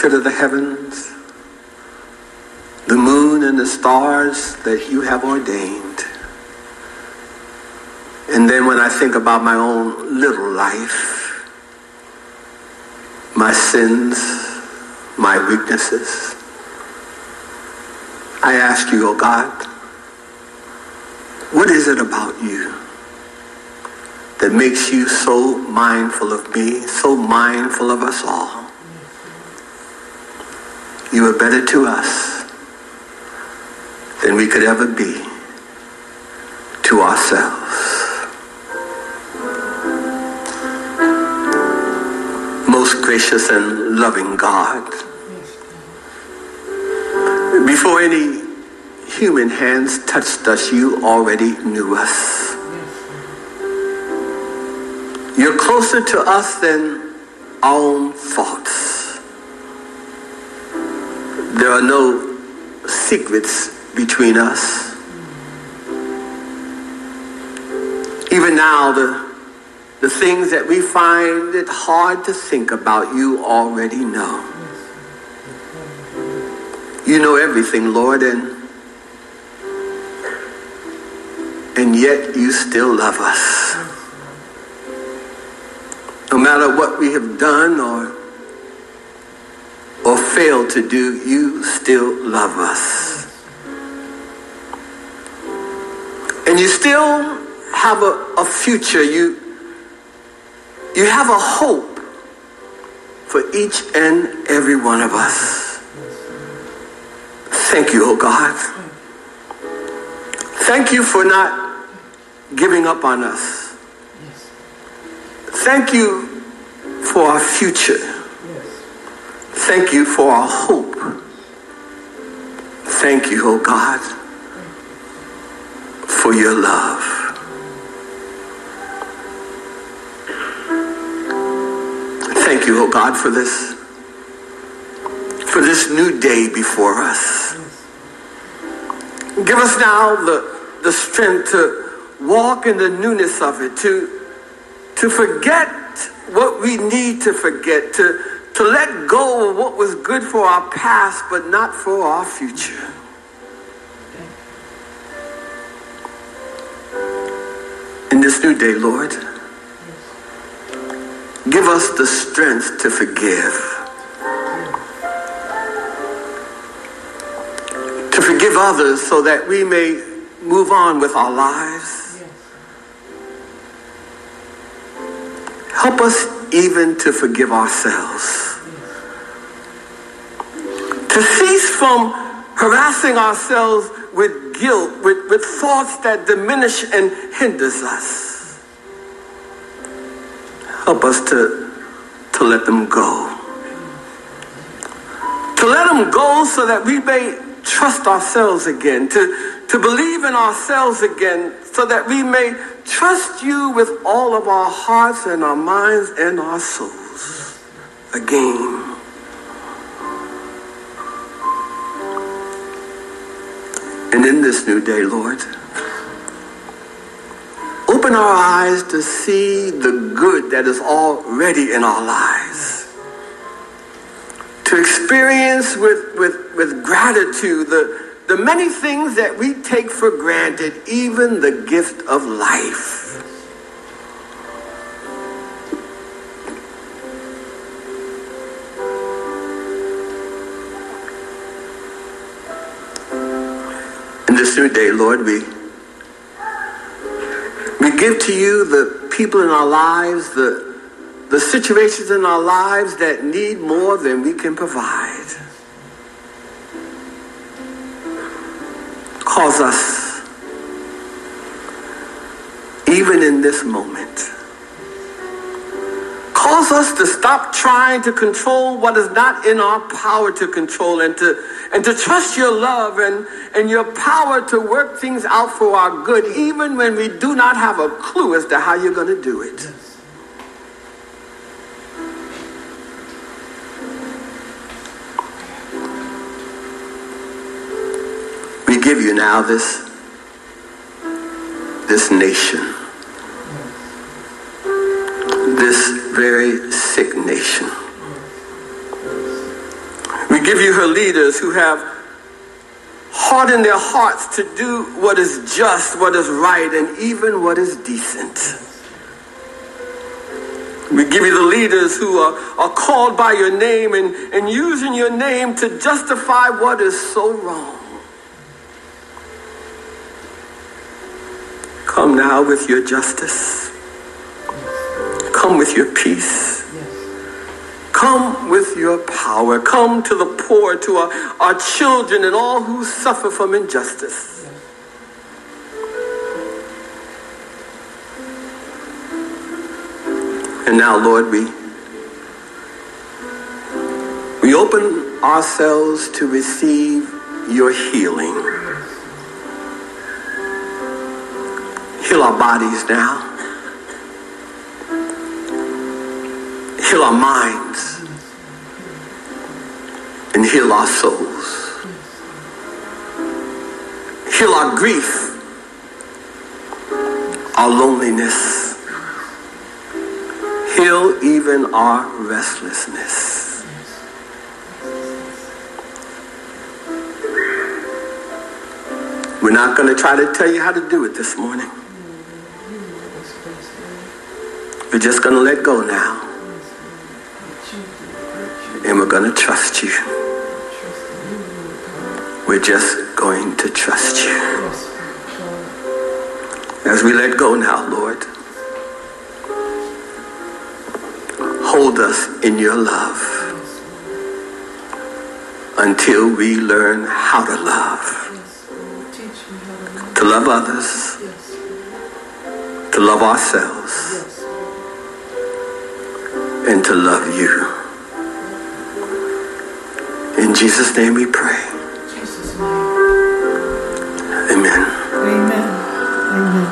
consider the heavens, the moon and the stars that you have ordained. And then when I think about my own little life, my sins, my weaknesses, I ask you, oh God, what is it about you that makes you so mindful of me, so mindful of us all? You are better to us than we could ever be to ourselves. Most gracious and loving God, before any human hands touched us, you already knew us. You're closer to us than our own thoughts. There are no secrets between us. Even now, the, the things that we find it hard to think about, you already know. You know everything, Lord, and and yet you still love us. No matter what we have done or or failed to do, you still love us. And you still have a, a future. You you have a hope for each and every one of us. Thank you, oh God. Thank you for not giving up on us. Thank you for our future. Thank you for our hope. Thank you, oh God, for your love. Thank you, oh God, for this for this new day before us. Give us now the, the strength to walk in the newness of it, to, to forget what we need to forget, to, to let go of what was good for our past, but not for our future. In this new day, Lord, give us the strength to forgive. to forgive others so that we may move on with our lives. Help us even to forgive ourselves. To cease from harassing ourselves with guilt, with, with thoughts that diminish and hinders us. Help us to, to let them go. To let them go so that we may trust ourselves again, to, to believe in ourselves again, so that we may trust you with all of our hearts and our minds and our souls again. And in this new day, Lord, open our eyes to see the good that is already in our lives to experience with, with, with gratitude the, the many things that we take for granted, even the gift of life. In this new day, Lord, we, we give to you the people in our lives, the, the situations in our lives that need more than we can provide. Cause us, even in this moment, cause us to stop trying to control what is not in our power to control and to, and to trust your love and, and your power to work things out for our good, even when we do not have a clue as to how you're going to do it. Now this, this nation, this very sick nation. We give you her leaders who have hardened their hearts to do what is just, what is right, and even what is decent. We give you the leaders who are, are called by your name and, and using your name to justify what is so wrong. Come now with your justice. Come with your peace. Come with your power. Come to the poor, to our, our children and all who suffer from injustice. And now, Lord, we we open ourselves to receive your healing. Heal our bodies now. Heal our minds. And heal our souls. Heal our grief, our loneliness heal even our restlessness. We're not going to try to tell you how to do it this morning. We're just going to let go now. And we're going to trust you. We're just going to trust you. As we let go now, Lord. hold us in your love until we learn how to love. To love others, to love ourselves, and to love you. In Jesus' name we pray. Amen. Amen. Amen.